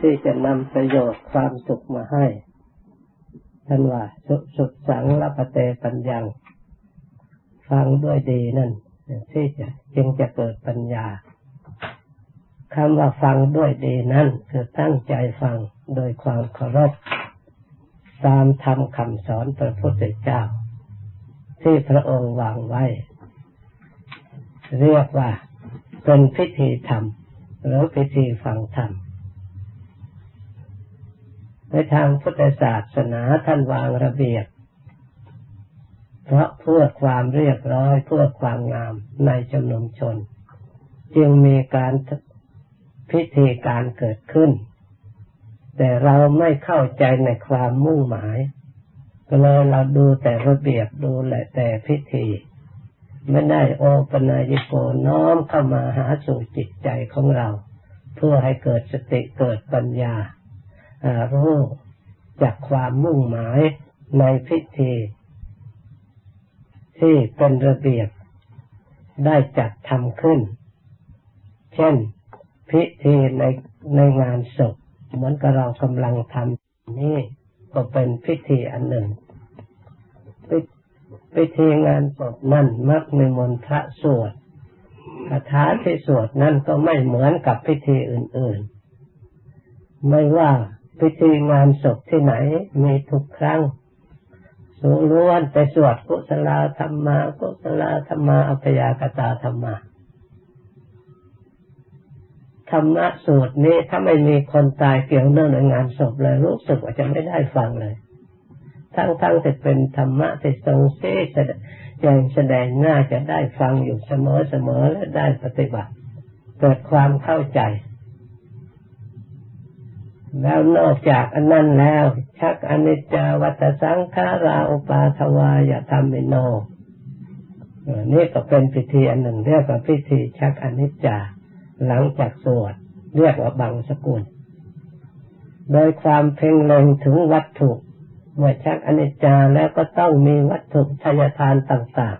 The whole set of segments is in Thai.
ที่จะนำประโยชน์ความสุขมาให้ท่านว่าสุสุสังละปเตปัญญาฟังด้วยดีนั่นที่จะจึงจะเกิดปัญญาคำว่าฟังด้วยดีนั่นคือตั้งใจฟังโดยความเคารพตามธรรมคำสอนพระพุทธเจ้า ที่พระองค์วางไว้ เรียกว่าเป็นพิธีธรรมหรือพิธีฟังธรรม ในทางพุทธศาสนาท่านวางระเบียบ เพราะเพื่อความเรียบร้อยเพื่อความงามในจำนวนชน จึงมีการพิธีการเกิดขึ้น แต่เราไม่เข้าใจในความมุ่งหมาย ก็เลยเราดูแต่ระเบียบดูแหละแต่พิธี ไม่ได้โอปนายโกน้อมเข้ามาหาสู่จิตใจของเรา เพื่อให้เกิดสติเกิดปัญญา รู้จากความมุ่งหมายในพิธี ที่เป็นระเบียบได้จัดทำขึ้น เช่น พิธีในในงานศพเหมือนกับเรากำลังทำนี่ก็เป็นพิธีอันหนึ่ง พิธีงานศพนั่นมักมีมนพระสวดคาถาที่สวดนั่นก็ไม่เหมือนกับพิธีอื่น ๆ ไม่ว่า พิธีงานศพที่ไหนมีทุกครั้ง สูล้วนไปสวดกุศลธรรมากุศลธรรมาอัพยากตาธรรมาธรรมะสูตรนี้ถ้าไม่มีคนตายเกี่ยวเนื่องในงานศพเลยรู้สึกว่าจะไม่ได้ฟังเลย ทั้งๆจะเป็นธรรมะที่ทรงเสดยังแสดงหน้าจะได้ฟังอยู่เสมอเสมอและได้ปฏิบัติ เกิดความเข้าใจ แล้วนอกจากอันนั้นแล้ว ชักอนิจจาวัตสังขาราอุปาทวายธรรมิโนนี่ก็เป็นพิธีอันหนึ่งเรียกว่าพิธีชักอนิจจา หลังจากสวดเรียกว่าบังสกุล โดยความเพ่งเล็งถึงวัตถุเมื่อชักอนิจจาแล้วก็ต้องมีวัตถุทายทานต่าง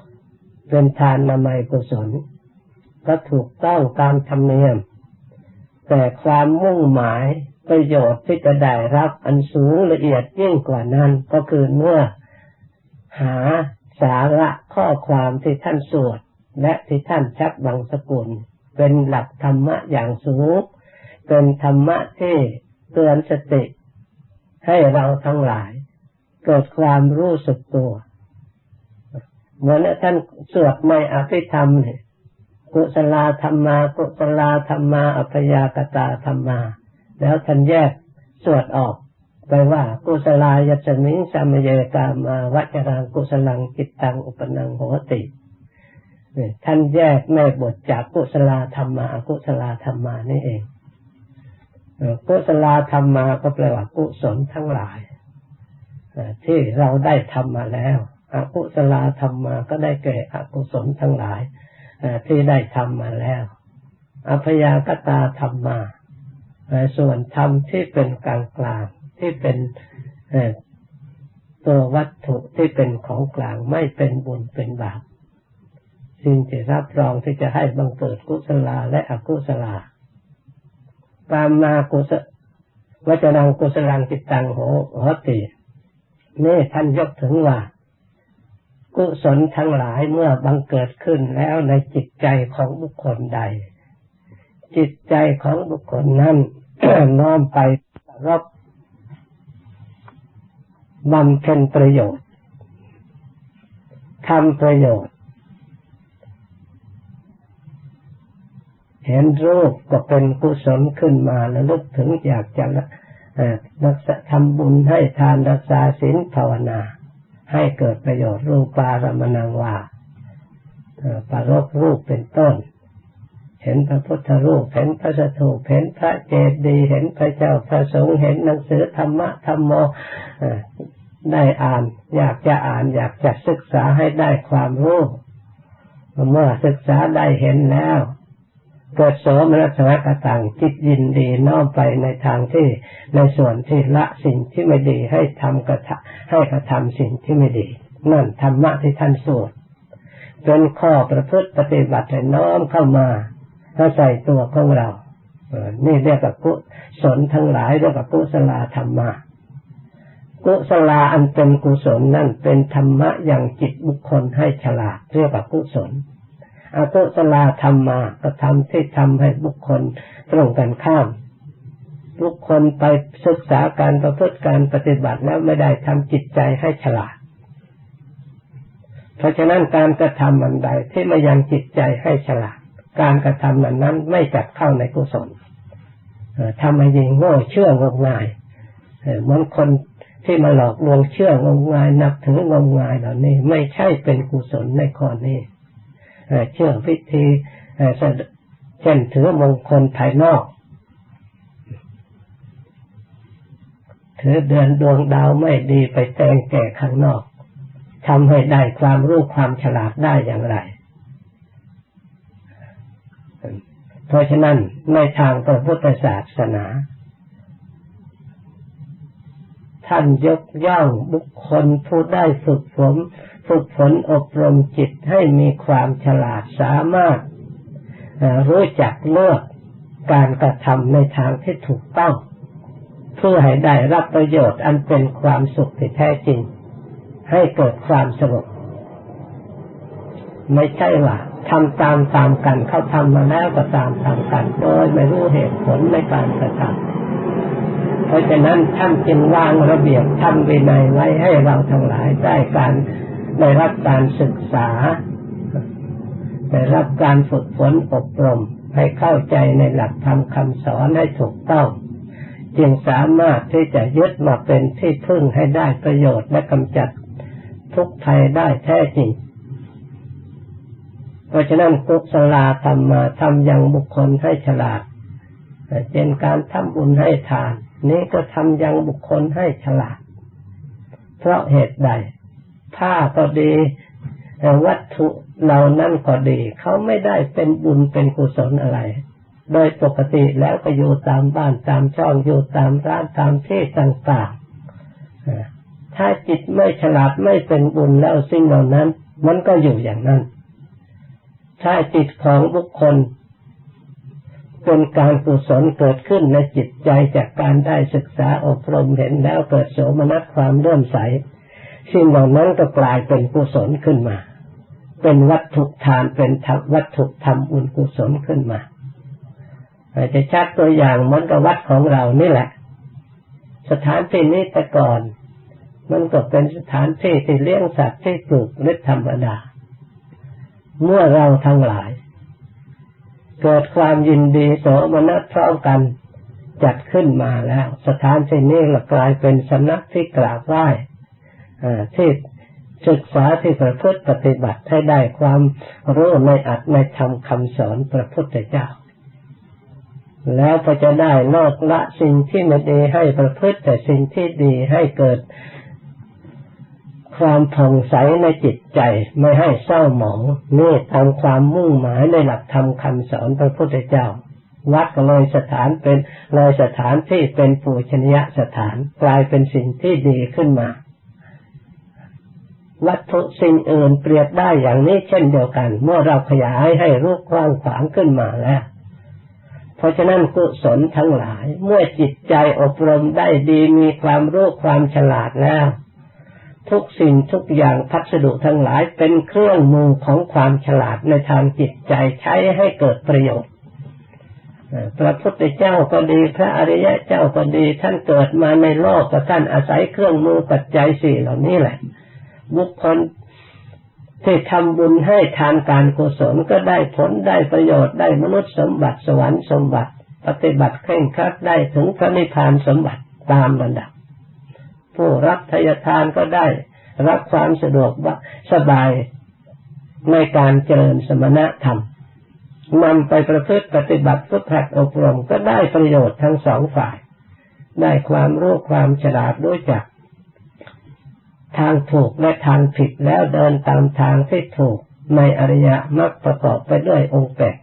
ๆ เป็นทานนามัยกุศลก็ถูกต้องตามธรรมเนียม แต่ความมุ่งหมายประโยชน์ที่จะได้รับอันสูงละเอียดยิ่งกว่านั้นก็คือเมื่อหาสาระข้อความที่ท่านสวดและที่ท่านชักบังสกุล เป็นหลักธรรมะอย่างสูง เป็นธรรมะที่เตือนสติ ให้เราทั้งหลาย เกิดความรู้สึกตัว เหมือนท่านสวดในอภิธรรมเนี่ย กุศลธรรมากุศลธรรมาอัพยากตาธรรมา แล้วท่านแยกสวดออกไปว่ากุศลายจมิงสามเยกามาวัจรังกุศลังกิตตังอุปนังโหติท่านแยกแม่บทจากกุศลธรรมากุศลธรรมานี่เองกุศลธรรมาก็แปลว่ากุศลทั้งหลายที่เราได้ทำมาแล้วอกุศลธรรมาก็ได้แก่อกุศลทั้งหลาย ที่ได้ทำมาแล้วอภยากตาธรรมาส่วนธรรมที่เป็นกลางกลางที่เป็นตัววัตถุที่เป็นของกลางไม่เป็นบุญเป็นบาปสิ่งที่รับรองที่จะให้บังเกิดกุศลาและอกุศลาปามากุศวัจนังกุศลังจิตตังโหหตินี่ท่านยกถึงว่า กุศลทั้งหลายเมื่อบังเกิดขึ้นแล้วในจิตใจของบุคคลใด จิตใจของบุคคลนั้นน้อมไปรับบำเพ็ญประโยชน์ทำประโยชน์ เห็นรูปก็เป็นกุศลขึ้นมาแล้วลึกถึงอยากจะรักษาทำบุญให้ทานรักษาศีลภาวนา ให้เกิดประโยชน์รูปารมณังว่าปารกรูปเป็นต้น เห็นพระพุทธรูป เห็นพระสถูปเห็นพระเจดีย์เห็นพระเจ้าพระสงฆ์เห็นหนังสือธรรมะธรรมโมได้อ่าน อยากจะอ่าน อยากจะศึกษาให้ได้ความรู้ เมื่อศึกษาได้เห็นแล้ว เกิดโสมนัสวะกตังจิตยินดีน้อมไปในทางที่ในส่วนที่ละสิ่งที่ไม่ดีให้ทำกระทให้กระทำสิ่งที่ไม่ดี นั่นธรรมะที่ท่านสวดเป็นข้อประพฤติปฏิบัติให้น้อมเข้ามาถ้าใส่ตัวของเรานี่เรียกว่ากุศลทั้งหลายเรียกว่ากุศลธรรมะกุศลาอันเป็นกุศลนั่นเป็นธรรมะอย่างจิตบุคคลให้ฉลาดเรียกว่ากุศล อกุศลธรรมะก็ทำที่ทำให้บุคคลตรงกันข้ามบุคคลไปศึกษาการประพฤติการปฏิบัติแล้วไม่ได้ทำจิตใจให้ฉลาด เพราะฉะนั้นการกระทำมันใดที่มายังจิตใจให้ฉลาด การกระทำนั้นนั้นไม่จัดเข้าในกุศลทำให้ยิงโง่เชื่องมงายเหมือนคนที่มาหลอกลวงเชื่องมงายนับถืองมงายเหล่านี้ ไม่ใช่เป็นกุศลในข้อนี้ เชื่อวิธีเช่นถือมงคลภายนอก ถือเดือนดวงดาวไม่ดีไปแต่งแก่ข้างนอกทำให้ได้ความรู้ความฉลาดได้อย่างไร เพราะฉะนั้นในทางพระพุทธศาสนา ท่านยกย่องบุคคลผู้ได้ฝึกฝนฝึกฝนอบรมจิตให้มีความฉลาดสามารถรู้จักเลือกการกระทำในทางที่ถูกต้อง เพื่อให้ได้รับประโยชน์อันเป็นความสุขที่แท้จริง ให้เกิดความสงบไม่ใช่ว่าทำตามตามกันเขาทำมาแล้วก็ตามตามกัน โดยไม่รู้เหตุผลในการกระทำ เพราะฉะนั้นท่านจึงวางระเบียบทำวินัยไว้ให้เราทั้งหลายได้การได้รับการศึกษาได้รับการฝึกฝนอบรมให้เข้าใจในหลักธรรมคำสอนให้ถูกต้อง จึงสามารถที่จะยึดมาเป็นที่พึ่งให้ได้ประโยชน์และกำจัดทุกภัยได้แท้จริง เพราะฉะนั้นกุศลาธรรมมาทำยังบุคคลให้ฉลาดเช่นการทำบุญให้ทาน นี้ก็ทำยังบุคคลให้ฉลาด เพราะเหตุใดผ้าก็ดีวัตถุเหล่านั้นก็ดี เขาไม่ได้เป็นบุญเป็นกุศลอะไร โดยปกติแล้วก็อยู่ตามบ้านตามช่องอยู่ตามร้านตามที่ต่างๆ ถ้าจิตไม่ฉลาดไม่เป็นบุญแล้วสิ่งเหล่านั้น มันก็อยู่อย่างนั้น ถ้าจิตของบุคคล เป็นการกุศลเกิดขึ้นในจิตใจจากการได้ศึกษาอบรมเห็นแล้วเกิดโสมนัสความเลื่อมใสสิ่งเหล่านั้นก็กลายเป็นกุศลขึ้นมา เป็นวัตถุทานเป็นวัตถุธรรมอุญกุศลขึ้นมาอาจจะชักตัวอย่างเหมือนกับวัดของเรานี่แหละ สถานที่นี้แต่ก่อน มันก็เป็นสถานที่ที่เลี้ยงสัตว์ที่ปลูกฤทธรรมดา เมื่อเราทั้งหลาย เกิดความยินดีโสมนัสพร้อมกันจัดขึ้นมาแล้ว สถานที่นี้ละกลายเป็นสำนักที่กราบไหว้ที่ศึกษาที่ประพฤติปฏิบัติให้ได้ความรู้ในอัตในธรรมคำสอนพระพุทธเจ้า แล้วก็จะได้ลดละสิ่งที่ไม่ดีให้ประพฤติแต่สิ่งที่ดีให้เกิด ความผ่องใสในจิตใจไม่ให้เศร้าหมองนี่ตามความมุ่งหมายในหลักธรรมคำสอนพระพุทธเจ้า วัดก็เลยสถานเป็นเลยสถานที่เป็นปูชนียสถานกลายเป็นสิ่งที่ดีขึ้นมา วัตถุสิ่งอื่นเปรียบได้อย่างนี้เช่นเดียวกัน เมื่อเราขยายให้รูปกว้างขวางขึ้นมาแล้วเพราะฉะนั้นกุศลทั้งหลาย เมื่อจิตใจอบรมได้ดีมีความรู้ความฉลาดแล้ว ทุกสิ่งทุกอย่างพัสดุทั้งหลายเป็นเครื่องมือของความฉลาดในทางจิตใจใช้ให้เกิดประโยชน์พระพุทธเจ้าก็ดีพระอริยะเจ้าก็ดีท่านเกิดมาในโลกก็ท่านอาศัยเครื่องมือปัจจัยสี่เหล่านี้แหละ บุคคลที่ทำบุญให้ทานการกุศลก็ได้ผลได้ประโยชน์ได้มนุษย์สมบัติสวรรค์สมบัติ ปฏิบัติเคร่งครัดได้ถึงพระนิพพานสมบัติตามระดับ ผู้รับทายทานก็ได้รับความสะดวกสบายในการเจริญสมณธรรมนำไปประพฤติปฏิบัติพุทธอบรมก็ได้ประโยชน์ทั้งสองฝ่าย ได้ความรู้ความฉลาดด้วยจักทางถูกและทางผิดแล้วเดินตามทางที่ถูกในอริยมรรคประกอบไปด้วยองค์แปด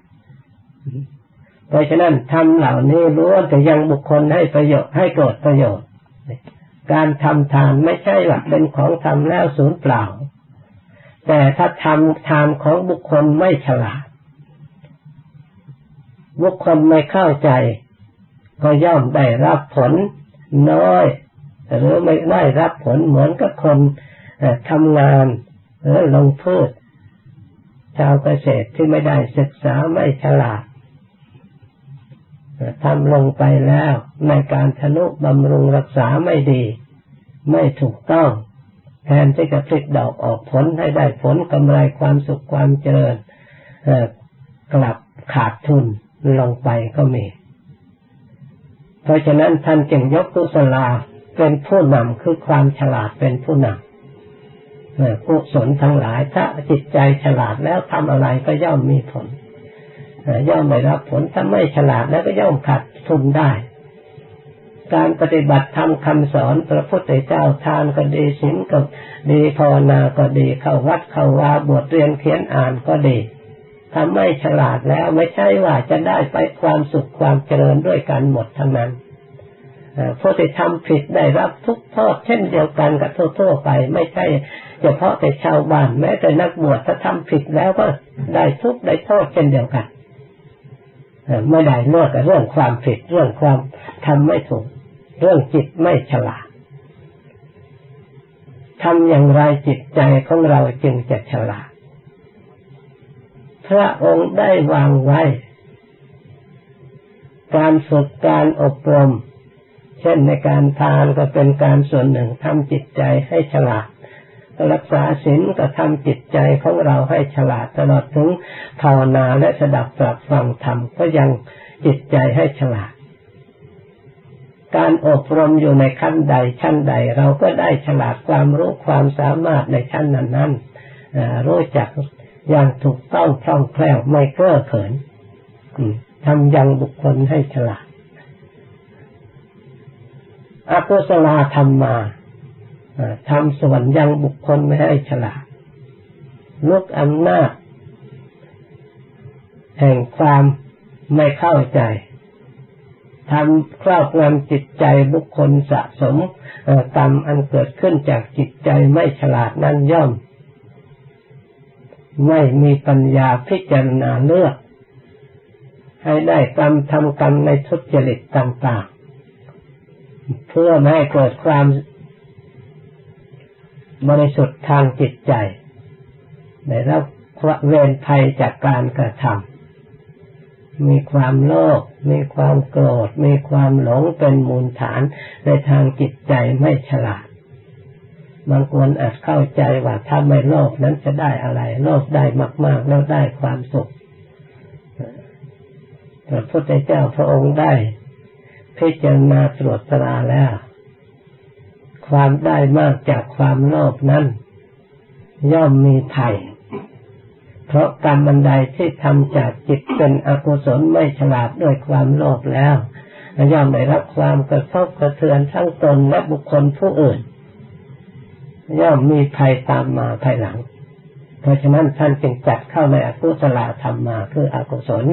เพราะฉะนั้นทำเหล่านี้ล้วนแต่ยังบุคคลให้ประโยชน์ให้เกิดประโยชน์ การทำทานไม่ใช่หลักเป็นของทำแล้วสูญเปล่า แต่ถ้าทำทานของบุคคลไม่ฉลาด บุคคลไม่เข้าใจ ก็ย่อมได้รับผลน้อย หรือไม่ได้รับผลเหมือนกับคนทำงานหรือลงพืชชาวเกษตรที่ไม่ได้ศึกษาไม่ฉลาด ทำลงไปแล้วในการทะนุบำรุงรักษาไม่ดี ไม่ถูกต้องแทนที่จะผลิดอกออกผลให้ได้ผลกำไรความสุขความเจริญกลับขาดทุนลงไปก็มี เพราะฉะนั้นท่านจึงยกกุศลาเป็นผู้นำคือความฉลาดเป็นผู้นำกุศลทั้งหลายถ้าจิตใจฉลาดแล้วทำอะไรก็ย่อมมีผล ย่อมไม่รับผลถ้าไม่ฉลาดแล้วก็ย่อมขาดทุนได้ การปฏิบัติธรรมคำสอนพระพุทธเจ้าทานก็ดีศีลก็ดีภาวนาก็ดีเข้าวัดเข้าวาบทเรียนเขียนอ่านก็ดีถ้าไม่ฉลาดแล้วไม่ใช่ว่าจะได้ไปความสุขความเจริญด้วยกันหมดทั้งนั้นผู้ที่ทำผิดได้รับทุกโทษเช่นเดียวกันกับทั่วๆไป ไม่ใช่เฉพาะแต่ชาวบ้านแม้แต่นักบวชถ้าทำผิดแล้วก็ได้ทุกได้โทษเช่นเดียวกัน ไม่ได้นอกจากเรื่องความผิดเรื่องความทำไม่ถูก เรื่องจิตไม่ฉลาดทำอย่างไรจิตใจของเราจึงจะฉลาด พระองค์ได้วางไว้ การฝึกการอบรม เช่นในการทานก็เป็นการส่วนหนึ่งทำจิตใจให้ฉลาด รักษาศีลก็ทำจิตใจของเราให้ฉลาดตลอดถึงภาวนาและสดับตรับฟังธรรมก็ยังจิตใจให้ฉลาด การอบรมอยู่ในขั้นใดชั้นใด เราก็ได้ฉลาดความรู้ความสามารถในชั้นนั้นนั้นรู้จักอย่างถูกต้องคล่องแคล่วไม่เก้อเขินทำยังบุคคลให้ฉลาดอกุศลธรรมมา ทำส่วนยังบุคคลไม่ให้ฉลาดลุกอำนาจแห่งความไม่เข้าใจทำครอบงำจิตใจบุคคลสะสมกรรมอันเกิดขึ้นจากจิตใจไม่ฉลาดนั้นย่อม ไม่มีปัญญาพิจารณาเลือก ให้ได้กรรมทำกรรมในทุจริตต่าง ๆ เพื่อไม่ให้เกิดความ บริสุทธิ์ทางจิตใจ ได้รับเวรภัยจากการกระทำมีความโลภมีความโกรธ มีความหลงเป็นมูลฐานในทางจิตใจไม่ฉลาดบางคนอาจเข้าใจว่าถ้าไม่โลภนั้นจะได้อะไร โลภได้มาก ๆ แล้วได้ความสุขพระพุทธเจ้าพระองค์ได้พิจารณาตรวจตราแล้ว ความได้มากจากความโลภนั้น ย่อมมีภัยเพราะกรรมบันไดที่ทำจากจิตเป็นอกุศลไม่ฉลาดด้วยความโลภแล้วย่อมได้รับความกระทบกระเทือนทั้งตนและบุคคลผู้อื่น ย่อมมีภัยตามมาภายหลัง เพราะฉะนั้นท่านจึงจัดเข้าในอกุศลธรรมมาคืออกุศล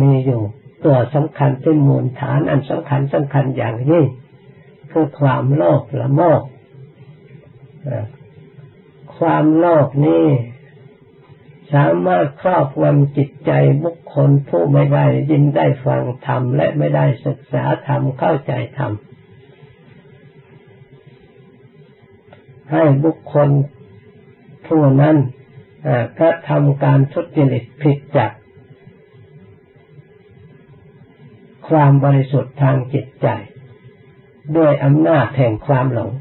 มีอยู่ตัวสำคัญเป็นมูลฐานอันสำคัญสำคัญอย่างยิ่ง คือความโลภละโมบความโลภนี้สามารถครอบงำจิตใจบุคคลผู้ไม่ได้ยินได้ฟังธรรมและไม่ได้ศึกษาธรรมเข้าใจธรรมให้บุคคลผู้นั้นกระทำการทุจริตผิดจากความบริสุทธิ์ทางจิตใจ ด้วยอำนาจแห่งความหลง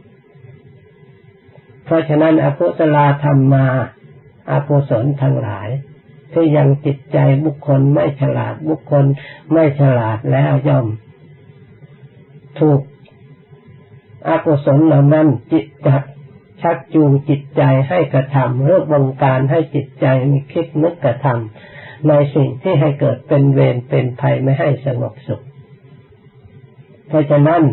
เพราะฉะนั้นอกุศลธรรมมาอากุศลทั้งหลาย ที่ยังจิตใจบุคคลไม่ฉลาดบุคคลไม่ฉลาดแล้วย่อม ถูกอกุศลเหล่านั้นจิตจักชักจูงจิตใจให้กระทำหรือบงการให้จิตใจมีคิดนึกกระทำในสิ่งที่ให้เกิดเป็นเวรเป็นภัยไม่ให้สงบสุข เพราะฉะนั้น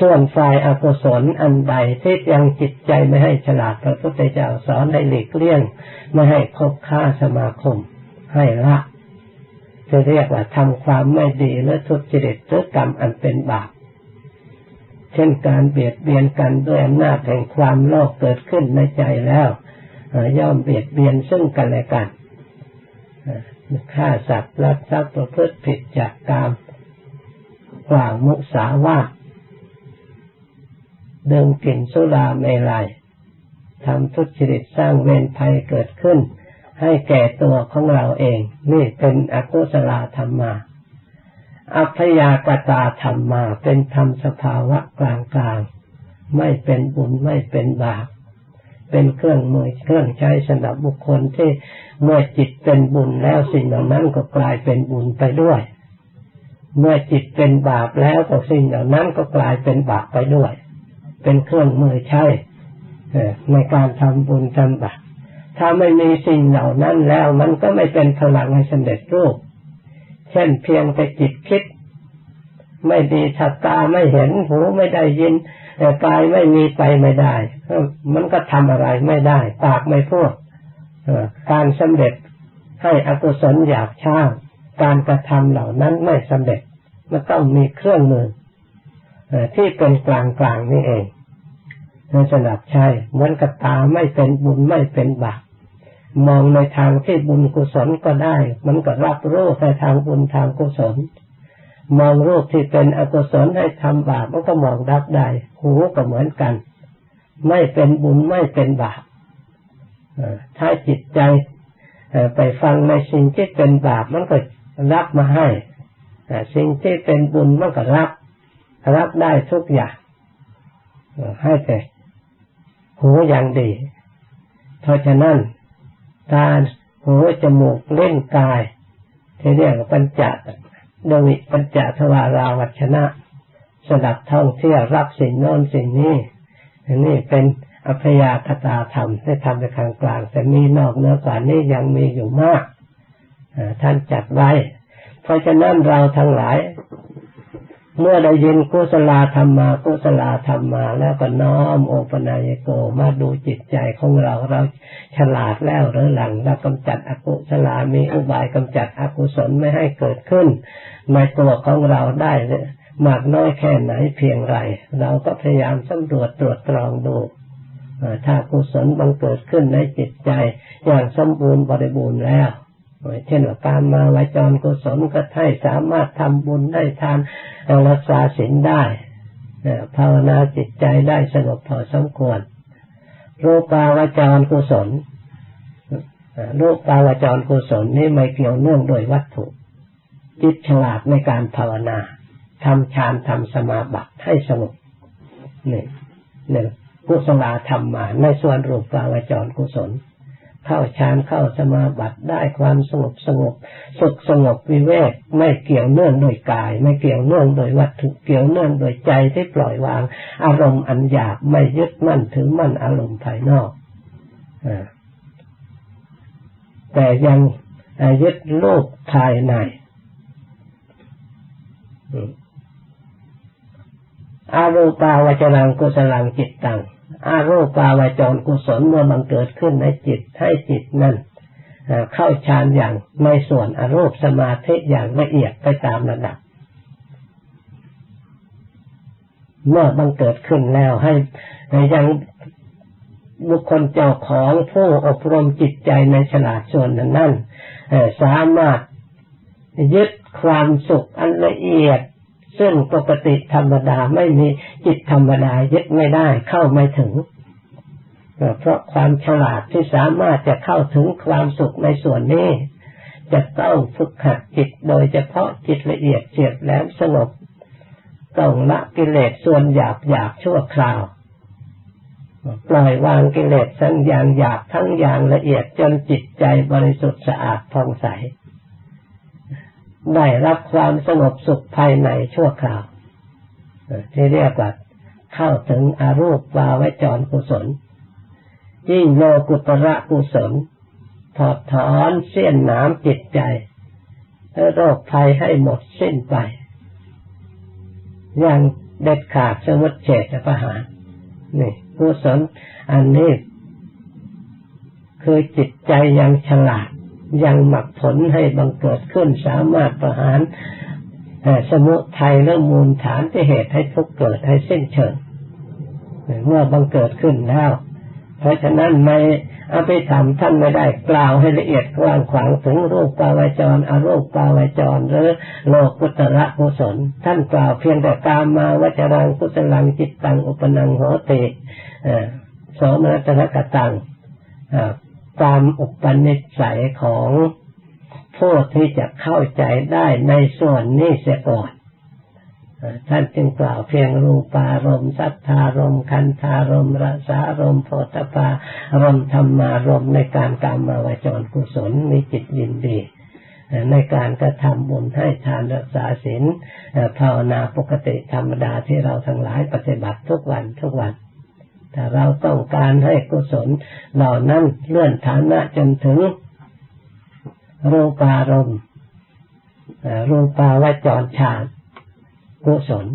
ส่วนฝ่ายอกุศลอันใดที่ยังจิตใจไม่ให้ฉลาดพระพุทธเจ้าสอนให้หลีกเลี่ยงไม่ให้คบค้าสมาคม ให้ละจะเรียกว่าทำความไม่ดีและทุจริตหรือกรรมอันเป็นบาปเช่นการเบียดเบียนกันด้วยอำนาจแห่งความโลภเกิดขึ้นในใจแล้วย่อมเบียดเบียนซึ่งกันและกันฆ่าสัตว์ลักทรัพย์ประพฤติผิดจากกรรมกล่าวมุสาวาท ดิมกลิ่นสุราเมลัยทำทุจริตสร้างเวรภัยเกิดขึ้น ให้แก่ตัวของเราเอง นี่เป็นอกุศลธรรมา อัพยากตาธรรมมา เป็นธรรมสภาวะกลางกลางไม่เป็นบุญไม่เป็นบาป เป็นเครื่องมือเครื่องใช้สำหรับบุคคลที่เมื่อจิตเป็นบุญแล้วสิ่งเหล่านั้นก็กลายเป็นบุญไปด้วย เมื่อจิตเป็นบาปแล้วก็สิ่งเหล่านั้นก็กลายเป็นบาปไปด้วย เป็นเครื่องมือใช้ในการทำบุญทำบาปถ้าไม่มีสิ่งเหล่านั้นแล้ว มันก็ไม่เป็นพลังให้สำเร็จรูป เช่นเพียงแต่จิตคิด ไม่ดีทัตาไม่เห็นหูไม่ได้ยินแต่กายไม่มีไปไม่ได้ มันก็ทำอะไรไม่ได้ ปากไม่พูดการสำเร็จให้อกุศลอยากช้าการกระทำเหล่านั้นไม่สำเร็จมันต้องมีเครื่องมือ ที่เป็นกลางกลางนี่เองในสนับใช่เหมือนกับตาไม่เป็นบุญไม่เป็นบาปมองในทางที่บุญกุศลก็ได้ มันก็รับรู้ในทางบุญทางกุศล มองรูปที่เป็นอกุศลให้ทำบาปมันก็มองรับได้ หูก็เหมือนกัน ไม่เป็นบุญไม่เป็นบาปถ้าจิตใจไปฟังในสิ่งที่เป็นบาปมันก็รับมาให้สิ่งที่เป็นบุญมันก็รับ รับได้ทุกอย่างให้แต่หูอย่างดี เพราะฉะนั้นตาหูจมูกเล่นกายที่เรียกว่าปัญจโดยปัญจทวาราวัชนะสดับท่องเที่ยวรับสิ่งโน้นสิ่งนี้นี่เป็นอัพยาคตาธรรมได้ทำในกลางกลางแต่มีนอกเนื้อกว่านี้ยังมีอยู่มากท่านจัดไว้ เพราะฉะนั้นเราทั้งหลาย เมื่อได้ยินกุศลธรรมมากุศลธรรมมา แล้วก็น้อมโอปนายโกมาดูจิตใจของเราเราฉลาดแล้วหรือหลังเรากำจัดอกุศลามีอุบายกำจัดอกุศลไม่ให้เกิดขึ้นในตัวของเราได้มากน้อยแค่ไหนเพียงไร เราก็พยายามสำรวจตรวจตรองดูถ้ากุศลบังเกิดขึ้นในจิตใจอย่างสมบูรณ์บริบูรณ์แล้ว เช่นว่าการมาวจรกุศลก็ให้สามารถทำบุญได้ทานรักษาศีลได้ภาวนาจิตใจได้สงบพอสมควรรูปาวจรกุศลรูปาวจรกุศลนี่ไม่เกี่ยวเนื่องโดยวัตถุ จิตฉลาดในการภาวนาทำฌานทำสมาบัติให้สงบนี่นี่กุศลธรรมมาในส่วนรูปาวจรกุศล เข้าฌานเข้าสมาบัติได้ความสงบสงบสุขสงบวิเวกไม่เกี่ยวเนื่องโดยกาย ไม่เกี่ยวเนื่องโดยวัตถุเกี่ยวเนื่องโดยใจที่ปล่อยวาง อารมณ์อันหยาบไม่ยึดมั่นถือมั่นอารมณ์ภายนอกอแต่ยังยึดโลกภายในอารูปาวจรังกุศลังจิตตัง อารูปาวาจรกุศลเมื่อมันเกิดขึ้นในจิตให้จิตนั้นเข้าฌานอย่างในส่วนอรูปสมาธิอย่างละเอียดไปตามระดับ เมื่อมันเกิดขึ้นแล้วให้ยังบุคคลเจ้าของผู้อบรมจิตใจในฉลาดส่วนนั้นสามารถยึดความสุขอันละเอียด ซึ่งปกติธรรมดาไม่มีจิตธรรมดายึดไม่ได้เข้าไม่ถึงเพราะความฉลาดที่สามารถจะเข้าถึงความสุขในส่วนนี้ จะต้องฝึกหัดจิตโดยเฉพาะจิตละเอียดเฉียบแหลมสงบต้องละกิเลสส่วนหยาบหยาบชั่วคราว ปล่อยวางกิเลสทั้งอย่างหยาบทั้งอย่างละเอียดจนจิตใจบริสุทธิ์สะอาดผ่องใส ได้รับความสงบสุขภายในชั่วคราวที่เรียกว่าเข้าถึงอารูปวาวจรกุศล ยิ่งโลกุตระกุศล ถอดถอนเสี้ยนน้ำจิตใจโรคภัยให้หมดสิ้นไป อย่างเด็ดขาดสมุทเฉทประหารนี่กุศลอันนี้คือจิตใจยังฉลาด ยังหมักผลให้บังเกิดขึ้นสามารถประหารสมุทัยและมูลฐานที่เหตุให้ทุกเกิดให้สิ้นเชิงเมื่อบังเกิดขึ้นแล้ว เพราะฉะนั้นในอภิธรรมท่านไม่ได้กล่าวให้ละเอียดกว้างขวางถึงรูปปาวจรอรูปปาวจรหรือโลกุตระกุศลท่านกล่าวเพียงแต่กามมาวจรังกุศลังจิตตังอุปนังโหติโสมนัตะกตัง ตามอุปนิสัยของผู้ที่จะเข้าใจได้ในส่วนนี้เสียก่อนท่านจึงกล่าวเพียงรูปารมณ์สัทธารมณ์คันธารมณ์รสารมณ์โพธปารมณ์ธรรมารมณ์ในการกรรมาวจรกุศลมีจิตยินดี ในการกระทำบุญให้ทานรักษาศีลภาวนาปกติธรรมดาที่เราทั้งหลายปฏิบัติทุกวันทุกวัน แต่เราต้องการให้กุศลเหล่านั้นเลื่อนฐานะจนถึงรูปารมณ์รูปาวจรฌานกุศล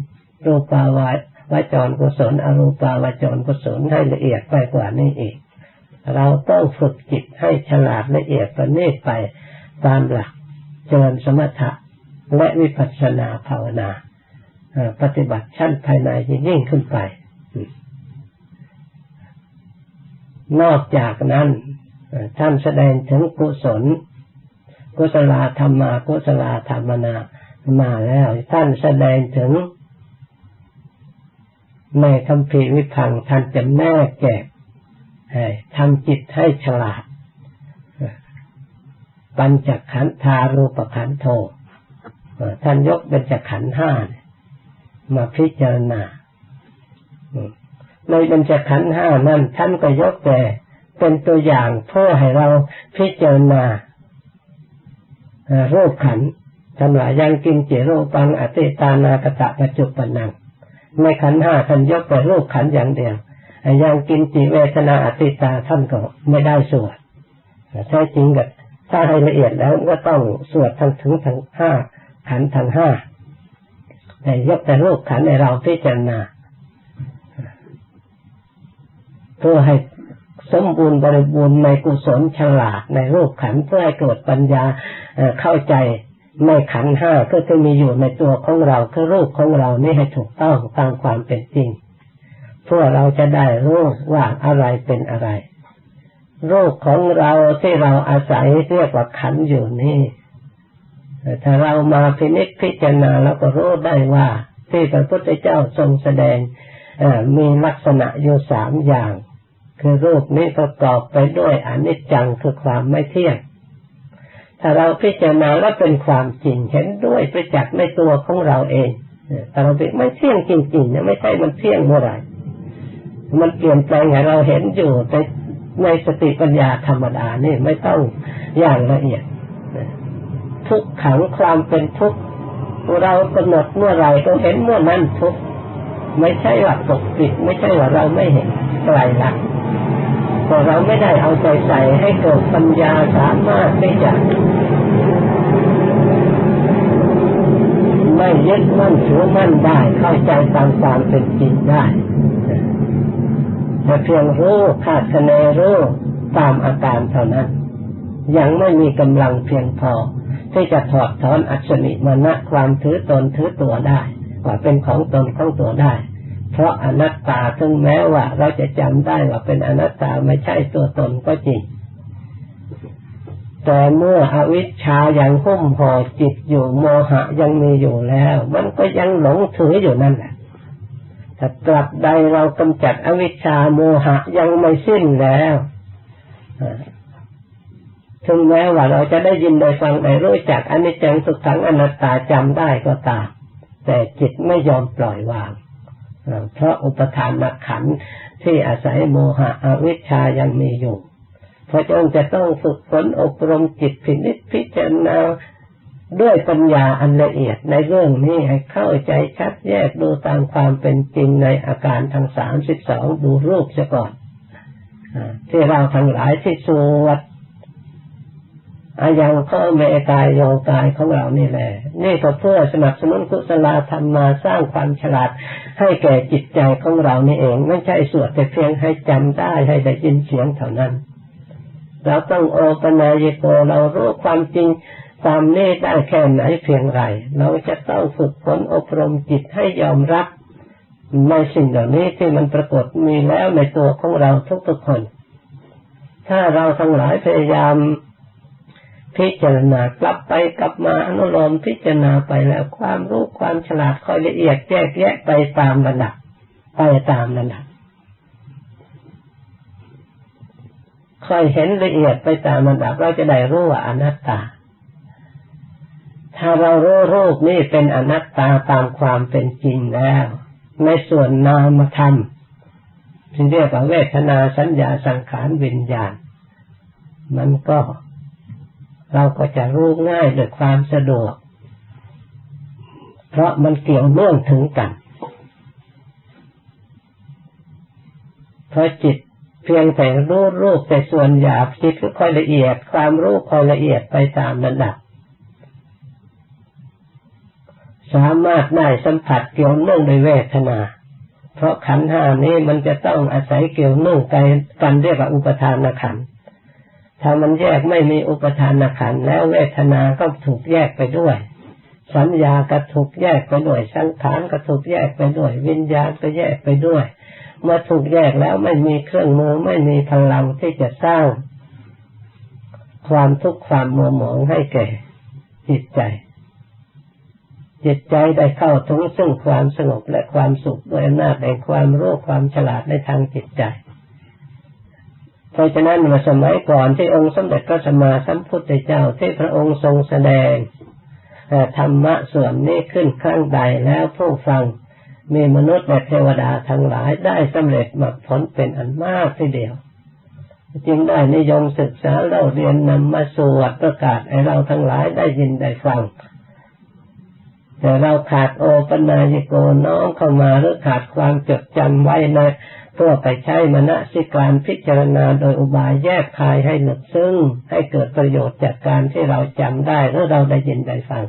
รูปาวาวจรกุศล อรูปาวจรกุศลให้ละเอียดไปกว่านี้อีก เราต้องฝึกจิตให้ฉลาดละเอียดประณีตไปตามหลักเจริญสมถะและวิปัสสนาภาวนา ปฏิบัติชั้นภายในยิ่งขึ้นไป นอกจากนั้นท่านแสดงถึงกุศล กุศลธรรมากุศลธรรมนามาแล้ว ท่านแสดงถึงในคำพีวิพังท่านจะแม่แกะทำจิตให้ฉลาด ปัญจขันธารูปขันโทท่านยกเป็นจขันห้ามาพิจารณา ในบัญจขันห้านั้นท่านก็ยกแต่เป็นตัวอย่างเพื่อให้เราพิจารณาโรูปขันท่านว่ายังกินเจโรปังอติตานากตะปัจจุปนังในขันห้าท่านยกแต่โรูปขันอย่างเดียวยังกินจิเวทนาอติตาท่านก็ไม่ได้สวดใช่จริงกับถ้าให้ละเอียดแล้วก็ต้องสวดทั้งถึงทั้งห้าขันทั้งห้าแต่ยกแต่โรูปขันในเราพิจารณาเพื่อให้สมบูรณ์บริบูรณ์ในกุศลฉลาดในรูปขันเพื่อให้เกิดปัญญาเข้าใจในขันห้าก็จะมีอยู่ในตัวของเราคือรูปของเรานี่ให้ถูกต้องตามความเป็นจริงเพื่อเราจะได้รู้ว่าอะไรเป็นอะไร รูปของเราที่เราอาศัยเรียกว่าขันอยู่นี่ถ้าเรามาพินิจพิจารณาแล้วก็รู้ได้ว่าที่พระพุทธเจ้าทรงแสดงมีลักษณะอยู่สามอย่าง คือรูปนี้ประกอบไปด้วยอนิจจังคือความไม่เที่ยง ถ้าเราพิจารณาแล้วเป็นความจริงเห็นด้วยไปจากษ์ในตัวของเราเองแต่เราไม่เที่ยงจริงๆนะไม่ใช่มันเที่ยงเมื่อไหร่มันเปลี่ยนแปลงให้เราเห็นอยู่ในในสติปัญญาธรรมดานี่ไม่ต้องอย่างละเอียดทุกขังความเป็นทุกข์เรากำหนดเมื่อไรก็เห็นเมื่อนั้นทุกข์ไม่ใช่ว่าปกปิดไม่ใช่ว่าเราไม่เห็นไกลละพ อเราไม่ได้เอาใจใส่ให้เกิดปัญญาสามารถที่จะไม่ยึดมั่นถือมั่นได้เข้าใจตามความเป็นจริงได้แต่เพียงรู้คาดคะเนรู้ตามอาการเท่านั้น ยังไม่มีกำลังเพียงพอ ที่จะถอดถอนอัศนิมานะความถือตนถือตัวได้ ว่าเป็นของตนของตัวได้ เพราะอนัตตาถึงแม้ว่า เราจะจำได้ว่าเป็นอนัตตาไม่ใช่ตัวตนก็จริง แต่เมื่ออวิชชายังหุ้มห่อจิตอยู่โมหะยังมีอยู่แล้ว มันก็ยังหลงถืออยู่นั่นแหละแต่ตราบใดเรากำจัดอวิชชาโมหะยังไม่สิ้นแล้วถึงแม้ว่าเราจะได้ยินได้ฟังได้รู้จักอนิจจังสุขังอนัตตาจำได้ก็ตามแต่จิตไม่ยอมปล่อยวาง เพราะอุปทานขันที่อาศัยโมหะอวิชชายังมีอยู่เพราะฉะนั้นจะต้องฝึกฝนอบรมจิตพินิจพิจารณาด้วยปัญญาอันละเอียดในเรื่องนี้ให้เข้าใจชัดแยกดูตามความเป็นจริงในอาการทั้งสามสิบสองดูรูปซะก่อนที่เราทั้งหลายที่สวด อายังพ่อแม่กายโยกายของเรานี่แหละ นี่ก็เพื่อสนับสนุนกุศลธรรมมาสร้างความฉลาดให้แก่จิตใจของเรานี่เอง ไม่ใช่สวดแต่เพียงให้จำได้ให้ได้ยินเสียงเท่านั้น เราต้องโอปนายโกเรารู้ความจริงตามนี้ได้แค่ไหนเพียงไร เราจะต้องฝึกฝนอบรมจิตให้ยอมรับในสิ่งเหล่านี้ที่มันปรากฏมีแล้วในตัวของเราทุกๆคน ถ้าเราทั้งหลายพยายาม พิจารณากลับไปกลับมาอนุโลมพิจารณาไปแล้วความรู้ความฉลาดค่อยละเอียดแยกแยะไปตามระดับ ไปตามระดับค่อยเห็นละเอียดไปตามระดับเราจะได้รู้ว่าอนัตตา ถ้าเรารู้รูปนี่เป็นอนัตตาตามความเป็นจริงแล้ว ในส่วนนามธรรมที่เรียกว่าเวทนาสัญญาสังขารวิญญาณ มันก็ เราก็จะรู้ง่ายด้วยความสะดวก เพราะมันเกี่ยวเนื่องถึงกัน เพราะจิตเพียงแต่รู้รูปแต่ส่วนหยาบจิตก็ค่อยละเอียด ความรู้ค่อยละเอียดไปตามระดับ สามารถได้สัมผัสเกี่ยวเนื่องโดยเวทนา เพราะขันห้านี้มันจะต้องอาศัยเกี่ยวเนื่องกันเรียกว่าอุปทานขันธ์ ถ้ามันแยกไม่มีอุปทานขันแล้วเวทนาก็ถูกแยกไปด้วย สัญญาก็ถูกแยกไปด้วย สังขารก็ถูกแยกไปด้วย วิญญาณก็แยกไปด้วย เมื่อถูกแยกแล้วไม่มีเครื่องมือไม่มีพลังที่จะสร้าง ความทุกข์ความมัวหมองให้แก่จิตใจ จิตใจได้เข้าถึงซึ่งความสงบและความสุขด้วยอำนาจแห่งความรู้ความฉลาดในทางจิตใจ เพราะฉะนั้นเมื่อสมัยก่อนที่องค์สมเด็จพระสัมมาสัมพุทธเจ้าที่พระองค์ทรงแสดงธรรมะส่วนนี้ขึ้นครั้งใดแล้วผู้ฟังมีมนุษย์และเทวดาทั้งหลายได้สำเร็จมรรคผลเป็นอันมากทีเดียว จึงได้นิยมศึกษาเล่าเรียนนำมาสวดประกาศให้เราทั้งหลายได้ยินได้ฟัง แต่เราขาดโอปัญญโกน้องเข้ามาหรือขาดความจดจำไว้ใน เพื่อไปใช้มณสิการพิจารณาโดยอุบายแยกคายให้หลึกซึ้งให้เกิดประโยชน์จากการที่เราจำได้หรือเราได้ยินได้ฟัง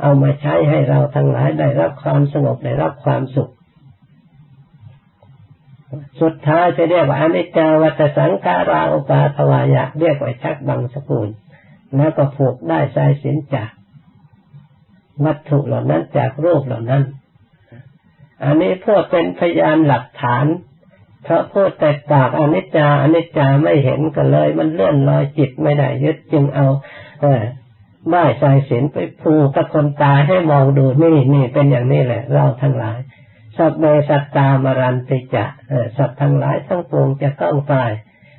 เอามาใช้ให้เราทั้งหลายได้รับความสงบได้รับความสุข สุดท้ายจะเรียกว่าอนิจจาวัตสังขาราอุปาทวายะเรียกว่าชักบังสกุลแล้วก็ผูกได้สายสินจากวัตถุเหล่านั้นจากรูปเหล่านั้น อันนี้เพื่อเป็นพยานหลักฐาน พระพูดแต่ปากอนิจจาอนิจจาไม่เห็นกันเลย มันเลื่อนลอยจิตไม่ได้ยึดจึงเอา เออบ้ายสายสินไปพูกับคนตายให้มองดูนี่นี่เป็นอย่างนี้แหละ เราทั้งหลายสัพเมสัตตามรันติจะสัตว์ทั้งหลายทั้งปวงจะต้องตาย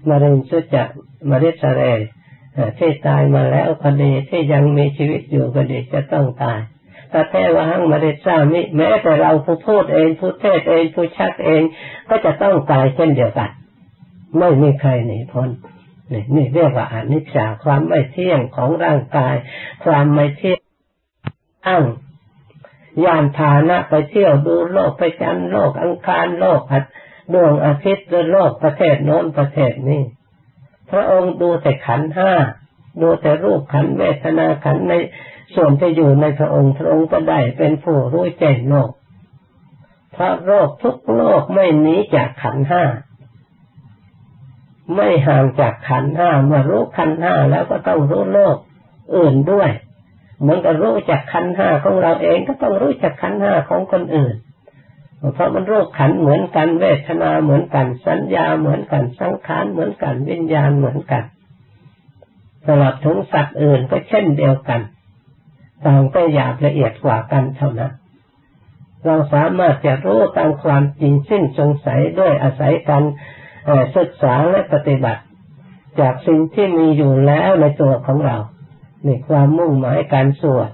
มรินสุจะมริสเรที่ตายมาแล้วก็ดีที่ยังมีชีวิตอยู่ก็ดีจะต้องตาย ตเทวหังมาริสามิแม้แต่เราผู้พูดเองผู้เทศเองผู้ชักเองก็จะต้องตายเช่นเดียวกัน ไม่มีใครหนีพ้นนี่นี่เรียกว่าอนิจจาความไม่เที่ยงของร่างกาย ความไม่เที่ยงอ้างยานฐานะไปเที่ยวดูโลกไปจันโลกอังคารโลกดวงอาทิตย์โลกประเทศโน้นประเทศนี้ พระองค์ดูแต่ขันห้าดูแต่รูปขันเวทนาขันใน ส่วนที่อยู่ในพระองค์พระองค์ก็ได้เป็นผู้รู้แจ้งโลกพระโรคทุกโรคไม่หนีจากขันห้าไม่ห่างจากขันห้าเมื่อรู้ขันห้าแล้วก็ต้องรู้โลกอื่นด้วย เหมือนกับรู้จักขันห้าของเราเองก็ต้องรู้จักขันห้าของคนอื่น เพราะมันโรคขันเหมือนกันเวทนาเหมือนกันสัญญาเหมือนกันสังขารเหมือนกันวิญญาณเหมือนกันตลอดถึงสัตว์อื่นก็เช่นเดียวกัน ต่างก็หยาบละเอียดกว่ากันเท่านั้น เราสามารถจะรู้ตามความจริงสิ้นสงสัยด้วยอาศัยการศึกษาและปฏิบัติ จากสิ่งที่มีอยู่แล้วในตัวของเราในความมุ่งหมายการสวด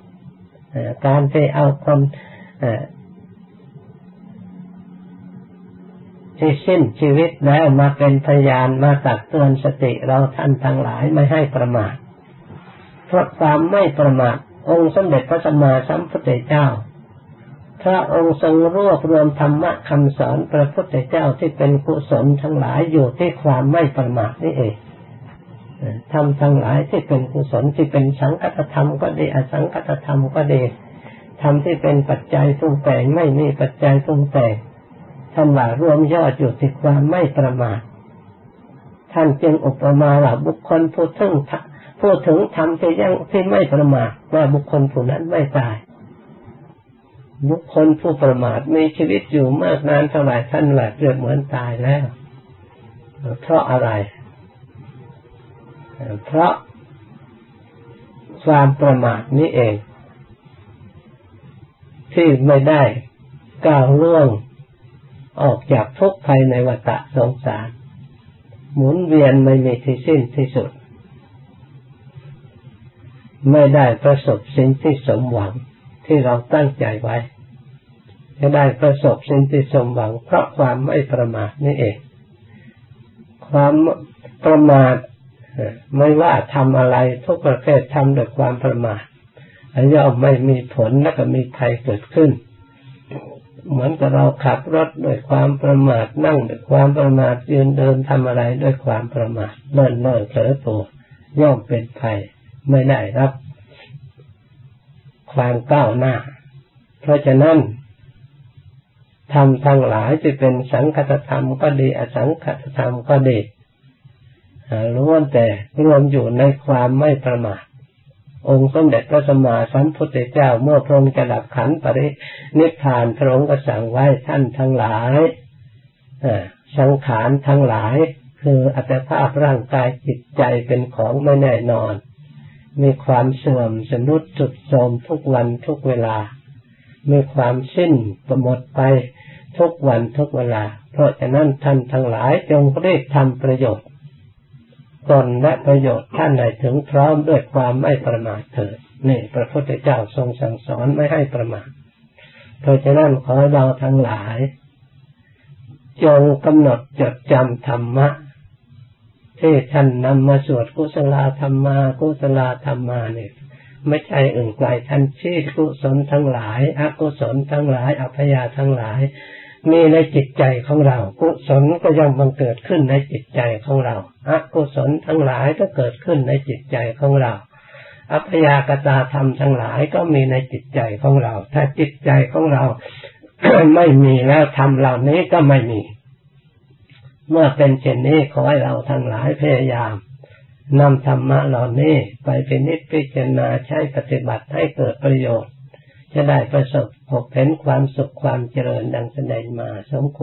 การไปเอาคนที่สิ้นชีวิตแล้วมาเป็นพยานมาตักเตือนสติเราท่านทั้งหลายไม่ให้ประมาทเพราะความไม่ประมาท องค์สมเด็จพระสัมมาสัมพุทธเจ้า พระองค์ทรงรวบรวมธรรมะคำสอนพระพุทธเจ้าที่เป็นกุศลทั้งหลายอยู่ที่ความไม่ประมาทนี่เองทำทั้งหลายที่เป็นกุศลที่เป็นสังคตธรรมก็ดีอสังคตธรรมก็ดีทำที่เป็นปัจจัยปรุงแต่งไม่มีปัจจัยปรุงแต่งท่านว่ารวมยอดอยู่ที่ความไม่ประมาทท่านจึงอุปมาว่าบุคคลผู้ทึ่ง พูดถึงทำที่ยังที่ไม่ประมาทว่าบุคคลผู้นั้นไม่ตาย บุคคลผู้ประมาทมีชีวิตอยู่มากนานเท่าไหร่ท่านแหละเรียกเหมือนตายแล้ว เพราะอะไร เพราะความประมาทนี้เอง ที่ไม่ได้ก้าวล่วงออกจากทุกภัยในวัฏสงสาร หมุนเวียนไม่มีที่สิ้นที่สุด ไม่ได้ประสบสิ่งที่สมหวังที่เราตั้งใจไว้จะได้ประสบสิ่งที่สมหวัง เพราะความไม่ประมาทนี่เอง ความประมาทไม่ว่าทำอะไรทุกประเภททำด้วยความประมาทย่อมไม่มีผลและก็มีภัยเกิดขึ้น เหมือนกับเราขับรถด้วยความประมาทนั่งด้วยความประมาทยืนเดินทำอะไรด้วยความประมาทเล่นเล่อนเผลอตัวย่อมเป็นภัย ไม่ได้รับ ความก้าวหน้า เพราะฉะนั้นทำทั้งหลายจะเป็นสังคตธรรมก็ดี อสังคตธรรมก็ดีล้วนแต่รวมอยู่ในความไม่ประมาทองค์สมเด็จพระสัมมาสัมพุทธเจ้าเมื่อพระองค์จะดับขันปรินิพพานพระองค์ก็สั่งไว้ท่านทั้งหลายสังขารทั้งหลาย คืออัตภาพร่างกายจิตใจเป็นของไม่แน่นอน มีความเสื่อมสนุดจุดโทมทุกวันทุกเวลา มีความสิ้นประหมดไปทุกวันทุกเวลา เพราะฉะนั้นท่านทั้งหลายจงรีบทำประโยชน์ตนและประโยชน์ท่านใดถึงพร้อมด้วยความไม่ประมาทเถิดนี่พระพุทธเจ้าทรงสั่งสอนไม่ให้ประมาทเพราะฉะนั้นขอเราทั้งหลาย จงกำหนดจดจำธรรมะ ที่ท่านนำมาสวดกุศลธรรมากุศลธรรมาเนี่ยไม่ใช่อื่นไกลท่านชี้กุศลทั้งหลายอกุศลทั้งหลายอัพยาทั้งหลาย มีในจิตใจของเรา กุศลก็ย่อมบังเกิดขึ้นในจิตใจของเราอกุศลทั้งหลายก็เกิดขึ้นในจิตใจของเรา อัพยากตาธรรมทั้งหลายก็มีในจิตใจของเรา ถ้าจิตใจของเรา ไม่มีแล้วธรรมเหล่านี้ก็ไม่มี เมื่อเป็นเช่นนี้ขอให้เราทั้งหลายพยายามนำธรรมะเหล่านี้ไปเป็นนิพพิจารณาใช้ปฏิบัติให้เกิดประโยชน์ จะได้ประสบพบเห็นความสุขความเจริญดังแสดงมาสมควร